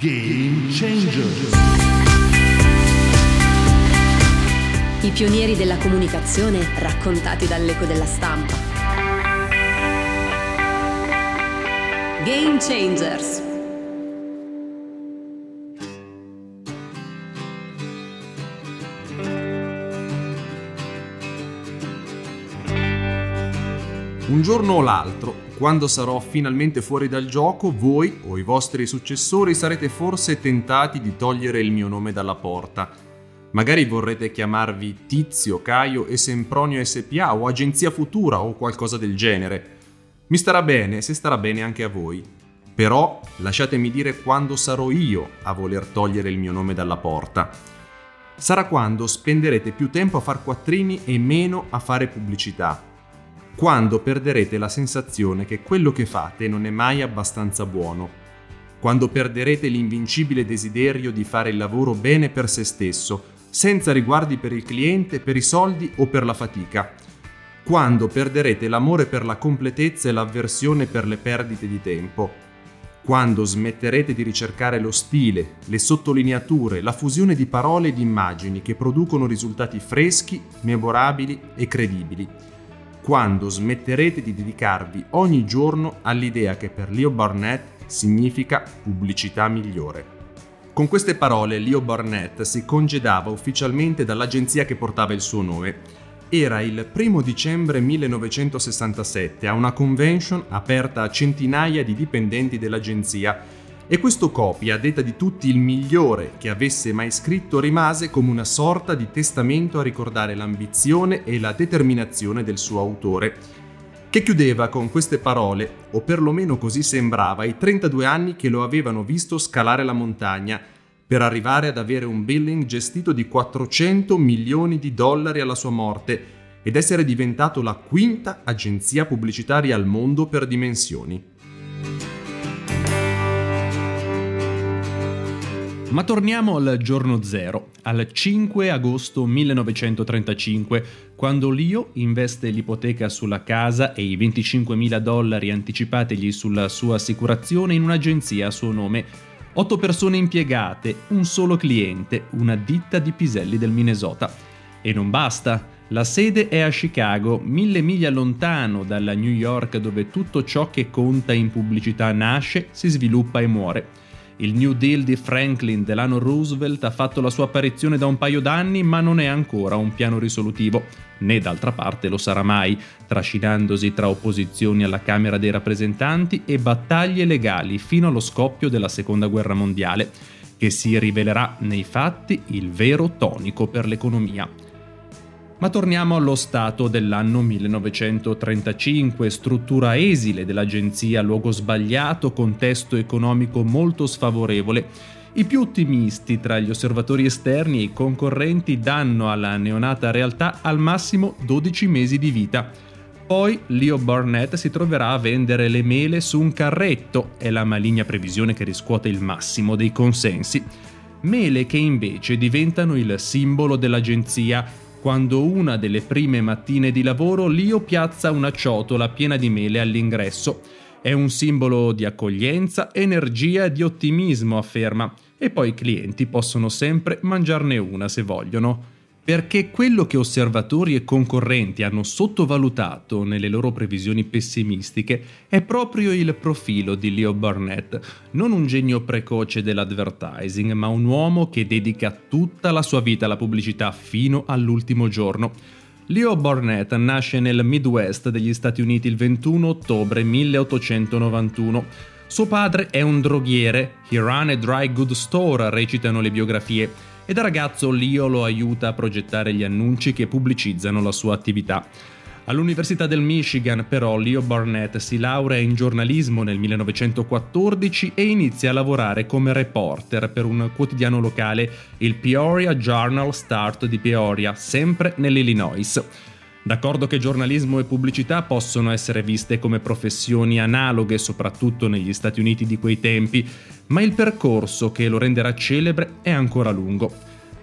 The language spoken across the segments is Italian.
Game Changer. I pionieri della comunicazione raccontati dall'eco della stampa. Game Changers. Un giorno o l'altro, quando sarò finalmente fuori dal gioco, voi o i vostri successori sarete forse tentati di togliere il mio nome dalla porta. Magari vorrete chiamarvi Tizio, Caio e Sempronio SPA o Agenzia Futura o qualcosa del genere. Mi starà bene se starà bene anche a voi. Però lasciatemi dire quando sarò io a voler togliere il mio nome dalla porta. Sarà quando spenderete più tempo a far quattrini e meno a fare pubblicità quando perderete la sensazione che quello che fate non è mai abbastanza buono, quando perderete l'invincibile desiderio di fare il lavoro bene per se stesso, senza riguardi per il cliente, per i soldi o per la fatica, quando perderete l'amore per la completezza e l'avversione per le perdite di tempo, quando smetterete di ricercare lo stile, le sottolineature, la fusione di parole e di immagini che producono risultati freschi, memorabili e credibili quando smetterete di dedicarvi ogni giorno all'idea che per Leo Barnett significa pubblicità migliore. Con queste parole Leo Barnett si congedava ufficialmente dall'agenzia che portava il suo nome. Era il primo dicembre 1967 a una convention aperta a centinaia di dipendenti dell'agenzia e questo copy, a detta di tutti il migliore che avesse mai scritto, rimase come una sorta di testamento a ricordare l'ambizione e la determinazione del suo autore, che chiudeva con queste parole, o perlomeno così sembrava, i 32 anni che lo avevano visto scalare la montagna, per arrivare ad avere un billing gestito di 400 milioni di dollari alla sua morte ed essere diventato la quinta agenzia pubblicitaria al mondo per dimensioni. Ma torniamo al giorno zero, al 5 agosto 1935, quando Leo investe l'ipoteca sulla casa e i 25.000 dollari anticipategli sulla sua assicurazione in un'agenzia a suo nome. Otto persone impiegate, un solo cliente, una ditta di piselli del Minnesota. E non basta. La sede è a Chicago, mille miglia lontano dalla New York dove tutto ciò che conta in pubblicità nasce, si sviluppa e muore. Il New Deal di Franklin Delano Roosevelt ha fatto la sua apparizione da un paio d'anni, ma non è ancora un piano risolutivo, né d'altra parte lo sarà mai, trascinandosi tra opposizioni alla Camera dei rappresentanti e battaglie legali fino allo scoppio della Seconda Guerra Mondiale, che si rivelerà nei fatti il vero tonico per l'economia. Ma torniamo allo stato dell'anno 1935, struttura esile dell'agenzia, luogo sbagliato, contesto economico molto sfavorevole. I più ottimisti tra gli osservatori esterni e i concorrenti danno alla neonata realtà al massimo 12 mesi di vita. Poi Leo Barnett si troverà a vendere le mele su un carretto, è la maligna previsione che riscuote il massimo dei consensi. Mele che invece diventano il simbolo dell'agenzia quando una delle prime mattine di lavoro Lio piazza una ciotola piena di mele all'ingresso. È un simbolo di accoglienza, energia e di ottimismo, afferma, e poi i clienti possono sempre mangiarne una se vogliono perché quello che osservatori e concorrenti hanno sottovalutato nelle loro previsioni pessimistiche è proprio il profilo di Leo Barnett, non un genio precoce dell'advertising, ma un uomo che dedica tutta la sua vita alla pubblicità fino all'ultimo giorno. Leo Barnett nasce nel Midwest degli Stati Uniti il 21 ottobre 1891. Suo padre è un droghiere, he ran a dry good store, recitano le biografie e da ragazzo Leo lo aiuta a progettare gli annunci che pubblicizzano la sua attività. All'Università del Michigan però Leo Barnett si laurea in giornalismo nel 1914 e inizia a lavorare come reporter per un quotidiano locale, il Peoria Journal Start di Peoria, sempre nell'Illinois. D'accordo che giornalismo e pubblicità possono essere viste come professioni analoghe soprattutto negli Stati Uniti di quei tempi, ma il percorso che lo renderà celebre è ancora lungo.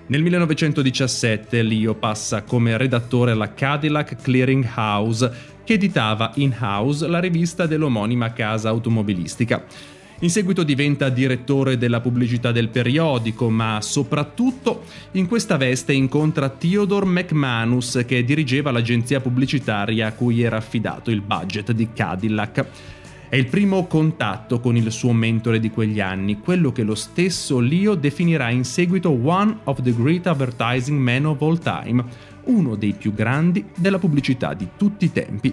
Nel 1917 Leo passa come redattore alla Cadillac Clearing House, che editava in-house la rivista dell'omonima casa automobilistica. In seguito diventa direttore della pubblicità del periodico, ma soprattutto in questa veste incontra Theodore McManus che dirigeva l'agenzia pubblicitaria a cui era affidato il budget di Cadillac. È il primo contatto con il suo mentore di quegli anni, quello che lo stesso Leo definirà in seguito One of the Great Advertising Men of All Time, uno dei più grandi della pubblicità di tutti i tempi.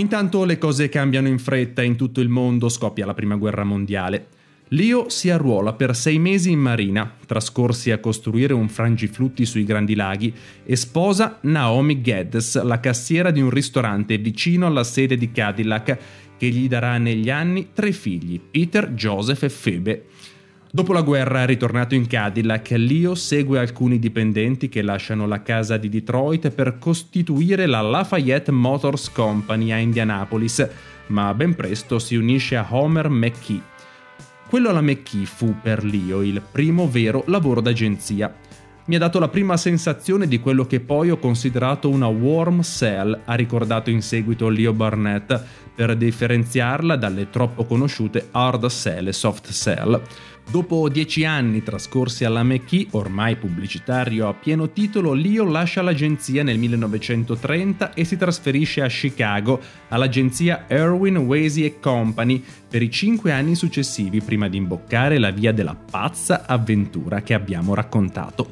Intanto le cose cambiano in fretta in tutto il mondo scoppia la prima guerra mondiale. Leo si arruola per sei mesi in marina, trascorsi a costruire un frangiflutti sui Grandi Laghi, e sposa Naomi Geddes, la cassiera di un ristorante vicino alla sede di Cadillac, che gli darà negli anni tre figli, Peter, Joseph e Phoebe. Dopo la guerra, ritornato in Cadillac, Leo segue alcuni dipendenti che lasciano la casa di Detroit per costituire la Lafayette Motors Company a Indianapolis, ma ben presto si unisce a Homer McKee. Quello alla McKee fu per Leo il primo vero lavoro d'agenzia. Mi ha dato la prima sensazione di quello che poi ho considerato una warm cell, ha ricordato in seguito Leo Barnett, per differenziarla dalle troppo conosciute hard cell e soft cell. Dopo dieci anni trascorsi alla McKee, ormai pubblicitario a pieno titolo, Leo lascia l'agenzia nel 1930 e si trasferisce a Chicago all'agenzia Erwin Wasey Company per i cinque anni successivi prima di imboccare la via della pazza avventura che abbiamo raccontato.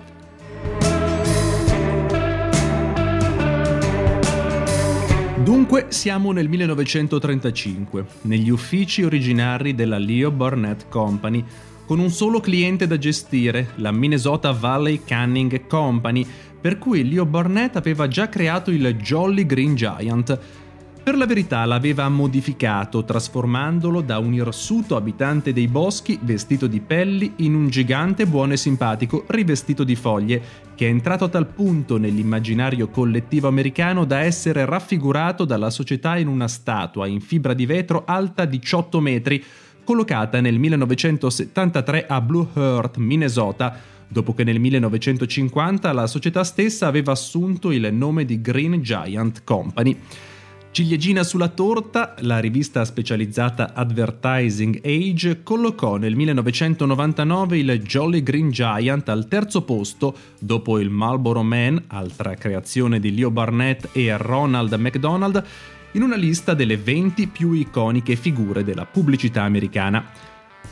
Dunque siamo nel 1935, negli uffici originari della Leo Barnett Company, con un solo cliente da gestire, la Minnesota Valley Canning Company, per cui Leo Barnett aveva già creato il Jolly Green Giant. Per la verità l'aveva modificato, trasformandolo da un irsuto abitante dei boschi vestito di pelli in un gigante buono e simpatico rivestito di foglie, che è entrato a tal punto nell'immaginario collettivo americano da essere raffigurato dalla società in una statua in fibra di vetro alta 18 metri, collocata nel 1973 a Blue Earth, Minnesota, dopo che nel 1950 la società stessa aveva assunto il nome di Green Giant Company. Ciliegina sulla torta, la rivista specializzata Advertising Age collocò nel 1999 il Jolly Green Giant al terzo posto dopo il Marlboro Man, altra creazione di Leo Barnett e Ronald McDonald, in una lista delle 20 più iconiche figure della pubblicità americana.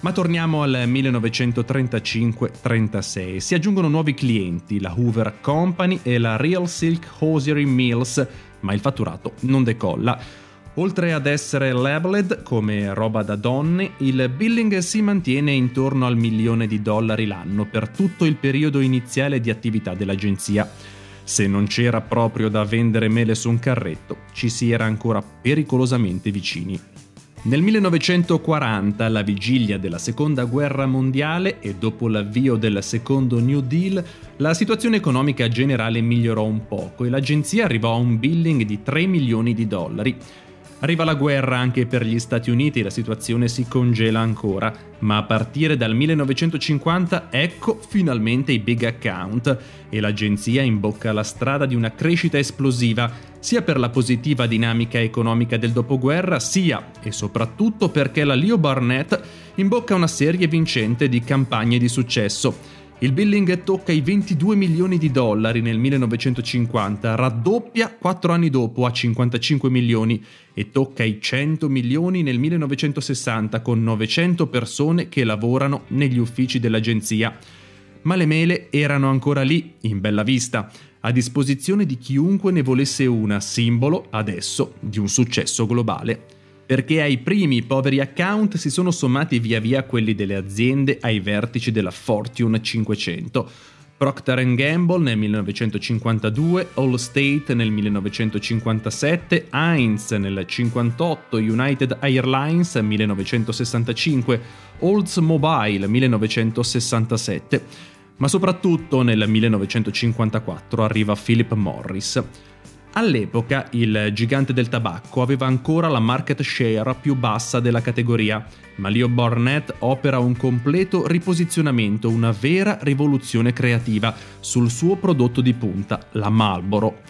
Ma torniamo al 1935-36. Si aggiungono nuovi clienti, la Hoover Company e la Real Silk Hosiery Mills, ma il fatturato non decolla. Oltre ad essere labeled come roba da donne, il billing si mantiene intorno al milione di dollari l'anno per tutto il periodo iniziale di attività dell'agenzia. Se non c'era proprio da vendere mele su un carretto, ci si era ancora pericolosamente vicini. Nel 1940, alla vigilia della Seconda Guerra Mondiale e dopo l'avvio del secondo New Deal, la situazione economica generale migliorò un poco e l'agenzia arrivò a un billing di 3 milioni di dollari. Arriva la guerra anche per gli Stati Uniti e la situazione si congela ancora, ma a partire dal 1950 ecco finalmente i big account e l'agenzia imbocca la strada di una crescita esplosiva, sia per la positiva dinamica economica del dopoguerra, sia e soprattutto perché la Leo Barnett imbocca una serie vincente di campagne di successo il billing tocca i 22 milioni di dollari nel 1950, raddoppia 4 anni dopo a 55 milioni e tocca i 100 milioni nel 1960 con 900 persone che lavorano negli uffici dell'agenzia. Ma le mele erano ancora lì, in bella vista, a disposizione di chiunque ne volesse una, simbolo, adesso, di un successo globale perché ai primi poveri account si sono sommati via via quelli delle aziende ai vertici della Fortune 500. Procter Gamble nel 1952, Allstate nel 1957, Heinz nel 1958, United Airlines 1965, Oldsmobile 1967, ma soprattutto nel 1954 arriva Philip Morris. All'epoca il gigante del tabacco aveva ancora la market share più bassa della categoria, ma Leo Barnett opera un completo riposizionamento, una vera rivoluzione creativa sul suo prodotto di punta, la Marlboro.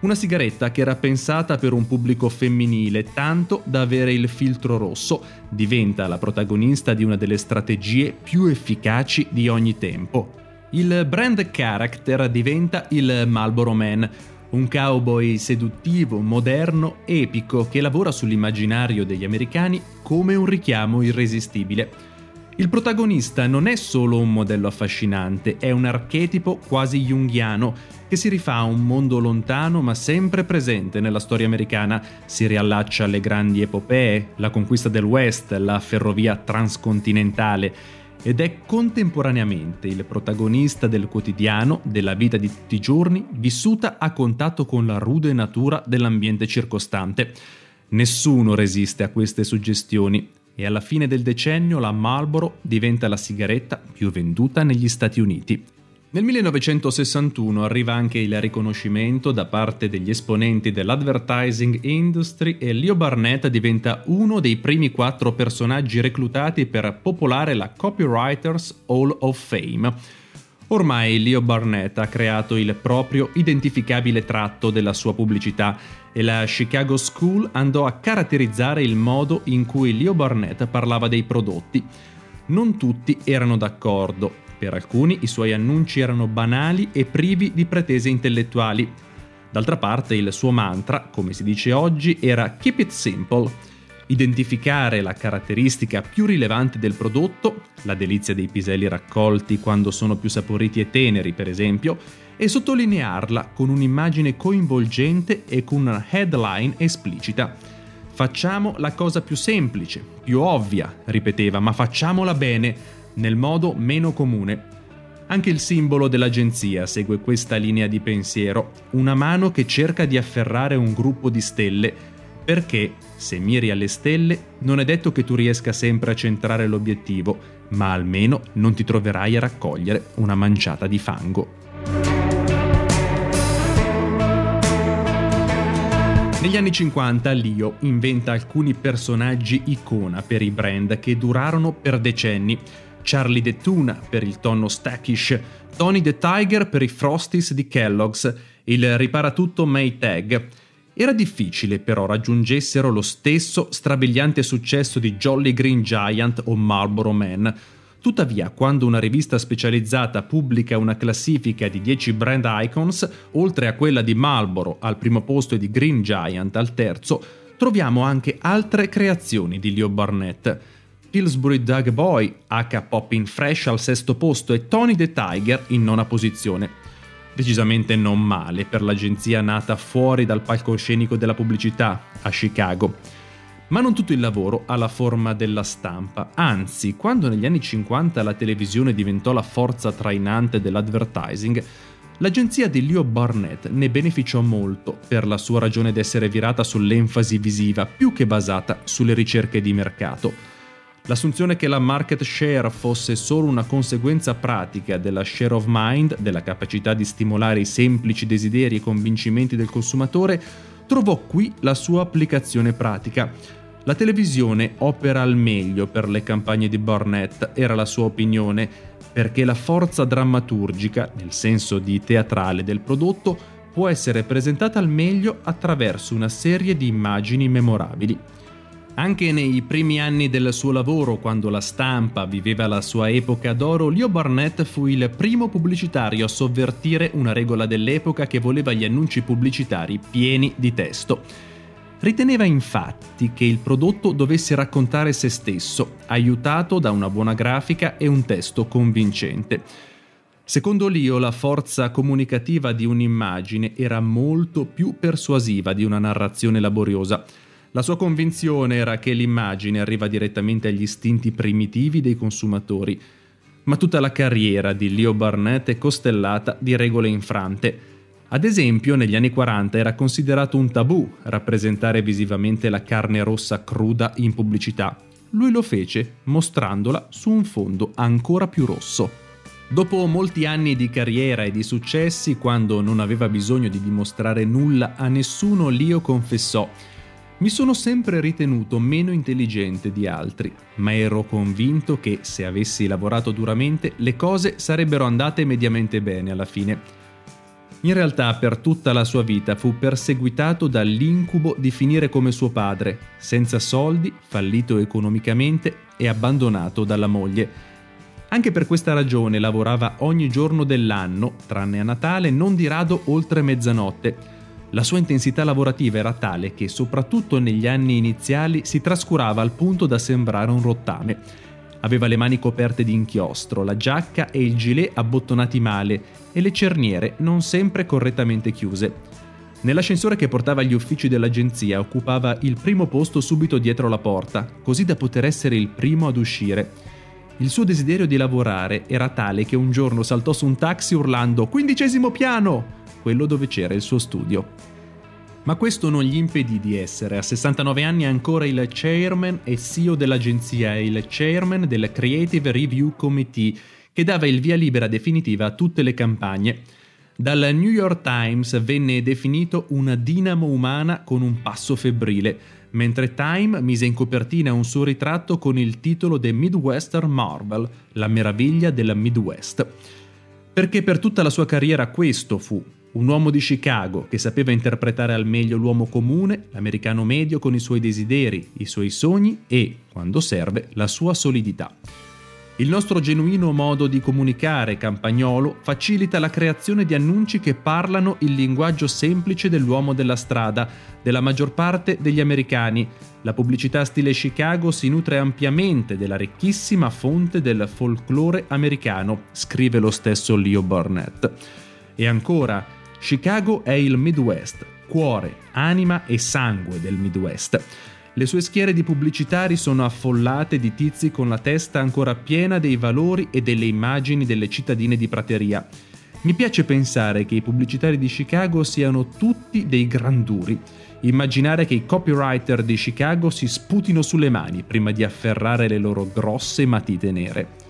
Una sigaretta che era pensata per un pubblico femminile, tanto da avere il filtro rosso, diventa la protagonista di una delle strategie più efficaci di ogni tempo. Il brand character diventa il Marlboro Man, un cowboy seduttivo, moderno, epico che lavora sull'immaginario degli americani come un richiamo irresistibile. Il protagonista non è solo un modello affascinante, è un archetipo quasi junghiano che si rifà a un mondo lontano ma sempre presente nella storia americana, si riallaccia alle grandi epopee, la conquista del West, la ferrovia transcontinentale ed è contemporaneamente il protagonista del quotidiano, della vita di tutti i giorni, vissuta a contatto con la rude natura dell'ambiente circostante. Nessuno resiste a queste suggestioni e alla fine del decennio la Marlboro diventa la sigaretta più venduta negli Stati Uniti. Nel 1961 arriva anche il riconoscimento da parte degli esponenti dell'advertising industry e Leo Barnett diventa uno dei primi quattro personaggi reclutati per popolare la Copywriters Hall of Fame. Ormai Leo Barnett ha creato il proprio identificabile tratto della sua pubblicità e la Chicago School andò a caratterizzare il modo in cui Leo Barnett parlava dei prodotti. Non tutti erano d'accordo, per alcuni i suoi annunci erano banali e privi di pretese intellettuali. D'altra parte il suo mantra, come si dice oggi, era Keep it simple. Identificare la caratteristica più rilevante del prodotto, la delizia dei piselli raccolti quando sono più saporiti e teneri, per esempio, e sottolinearla con un'immagine coinvolgente e con una headline esplicita. Facciamo la cosa più semplice, più ovvia, ripeteva, ma facciamola bene, nel modo meno comune. Anche il simbolo dell'agenzia segue questa linea di pensiero, una mano che cerca di afferrare un gruppo di stelle, perché se miri alle stelle non è detto che tu riesca sempre a centrare l'obiettivo, ma almeno non ti troverai a raccogliere una manciata di fango. Negli anni 50 Lio inventa alcuni personaggi icona per i brand che durarono per decenni. Charlie the Tuna per il tonno stackish, Tony the Tiger per i Frosties di Kellogg's, il riparatutto Maytag. Era difficile però raggiungessero lo stesso strabiliante successo di Jolly Green Giant o Marlboro Man, Tuttavia, quando una rivista specializzata pubblica una classifica di 10 brand icons, oltre a quella di Marlboro al primo posto e di Green Giant al terzo, troviamo anche altre creazioni di Leo Barnett. Pillsbury Dug Boy, H. Poppin Fresh al sesto posto e Tony the Tiger in nona posizione. Decisamente non male per l'agenzia nata fuori dal palcoscenico della pubblicità, a Chicago. Ma non tutto il lavoro ha la forma della stampa, anzi, quando negli anni 50 la televisione diventò la forza trainante dell'advertising, l'agenzia di Leo Barnett ne beneficiò molto per la sua ragione d'essere virata sull'enfasi visiva più che basata sulle ricerche di mercato. L'assunzione che la market share fosse solo una conseguenza pratica della share of mind, della capacità di stimolare i semplici desideri e convincimenti del consumatore, trovò qui la sua applicazione pratica la televisione opera al meglio per le campagne di Barnett, era la sua opinione, perché la forza drammaturgica, nel senso di teatrale del prodotto, può essere presentata al meglio attraverso una serie di immagini memorabili. Anche nei primi anni del suo lavoro, quando la stampa viveva la sua epoca d'oro, Leo Barnett fu il primo pubblicitario a sovvertire una regola dell'epoca che voleva gli annunci pubblicitari pieni di testo. Riteneva infatti che il prodotto dovesse raccontare se stesso, aiutato da una buona grafica e un testo convincente. Secondo Lio la forza comunicativa di un'immagine era molto più persuasiva di una narrazione laboriosa. La sua convinzione era che l'immagine arriva direttamente agli istinti primitivi dei consumatori. Ma tutta la carriera di Leo Barnett è costellata di regole infrante ad esempio, negli anni 40 era considerato un tabù rappresentare visivamente la carne rossa cruda in pubblicità. Lui lo fece mostrandola su un fondo ancora più rosso. Dopo molti anni di carriera e di successi, quando non aveva bisogno di dimostrare nulla a nessuno, Leo confessò mi sono sempre ritenuto meno intelligente di altri, ma ero convinto che se avessi lavorato duramente le cose sarebbero andate mediamente bene alla fine. In realtà per tutta la sua vita fu perseguitato dall'incubo di finire come suo padre, senza soldi, fallito economicamente e abbandonato dalla moglie. Anche per questa ragione lavorava ogni giorno dell'anno, tranne a Natale, non di rado oltre mezzanotte. La sua intensità lavorativa era tale che, soprattutto negli anni iniziali, si trascurava al punto da sembrare un rottame. Aveva le mani coperte di inchiostro, la giacca e il gilet abbottonati male e le cerniere non sempre correttamente chiuse. Nell'ascensore che portava agli uffici dell'agenzia occupava il primo posto subito dietro la porta, così da poter essere il primo ad uscire. Il suo desiderio di lavorare era tale che un giorno saltò su un taxi urlando Quindicesimo piano! Quello dove c'era il suo studio. Ma questo non gli impedì di essere a 69 anni ancora il chairman e CEO dell'agenzia e il chairman del Creative Review Committee, che dava il via libera definitiva a tutte le campagne. Dal New York Times venne definito una dinamo umana con un passo febbrile, mentre Time mise in copertina un suo ritratto con il titolo The Midwestern Marvel, la meraviglia della Midwest. Perché per tutta la sua carriera questo fu un uomo di Chicago che sapeva interpretare al meglio l'uomo comune, l'americano medio con i suoi desideri, i suoi sogni e, quando serve, la sua solidità. Il nostro genuino modo di comunicare campagnolo facilita la creazione di annunci che parlano il linguaggio semplice dell'uomo della strada, della maggior parte degli americani. La pubblicità stile Chicago si nutre ampiamente della ricchissima fonte del folklore americano, scrive lo stesso Leo Burnett. E ancora, Chicago è il Midwest, cuore, anima e sangue del Midwest. Le sue schiere di pubblicitari sono affollate di tizi con la testa ancora piena dei valori e delle immagini delle cittadine di prateria. Mi piace pensare che i pubblicitari di Chicago siano tutti dei granduri. Immaginare che i copywriter di Chicago si sputino sulle mani prima di afferrare le loro grosse matite nere.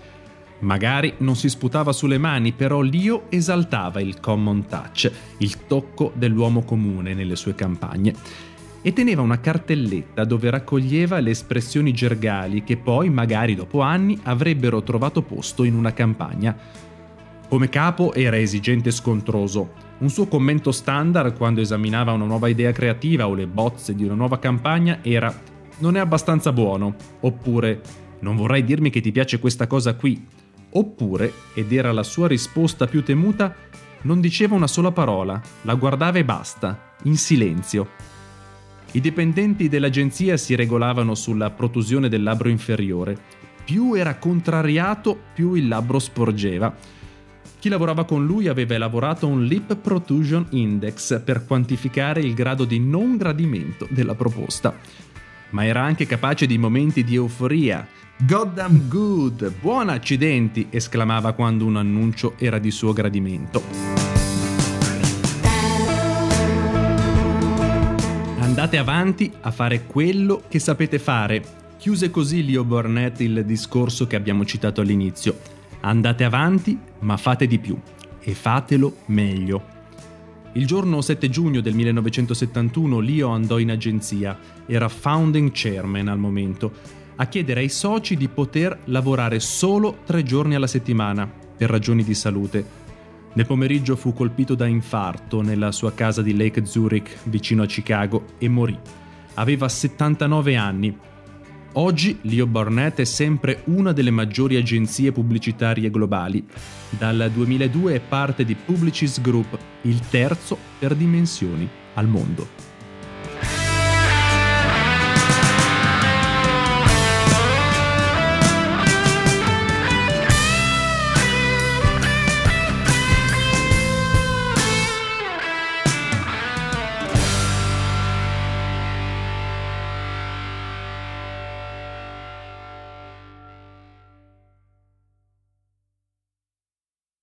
Magari non si sputava sulle mani, però Lio esaltava il common touch, il tocco dell'uomo comune nelle sue campagne, e teneva una cartelletta dove raccoglieva le espressioni gergali che poi, magari dopo anni, avrebbero trovato posto in una campagna. Come capo era esigente e scontroso. Un suo commento standard quando esaminava una nuova idea creativa o le bozze di una nuova campagna era non è abbastanza buono, oppure non vorrai dirmi che ti piace questa cosa qui, Oppure, ed era la sua risposta più temuta, non diceva una sola parola, la guardava e basta, in silenzio. I dipendenti dell'agenzia si regolavano sulla protusione del labbro inferiore. Più era contrariato, più il labbro sporgeva. Chi lavorava con lui aveva elaborato un Lip Protrusion Index per quantificare il grado di non gradimento della proposta. Ma era anche capace di momenti di euforia, Goddamn good! Buon accidenti! esclamava quando un annuncio era di suo gradimento. Andate avanti a fare quello che sapete fare. Chiuse così Leo Burnett il discorso che abbiamo citato all'inizio. Andate avanti, ma fate di più. E fatelo meglio. Il giorno 7 giugno del 1971 Leo andò in agenzia. Era founding chairman al momento a chiedere ai soci di poter lavorare solo tre giorni alla settimana per ragioni di salute. Nel pomeriggio fu colpito da infarto nella sua casa di Lake Zurich vicino a Chicago e morì. Aveva 79 anni. Oggi Leo Barnett è sempre una delle maggiori agenzie pubblicitarie globali. Dal 2002 è parte di Publicis Group, il terzo per dimensioni al mondo.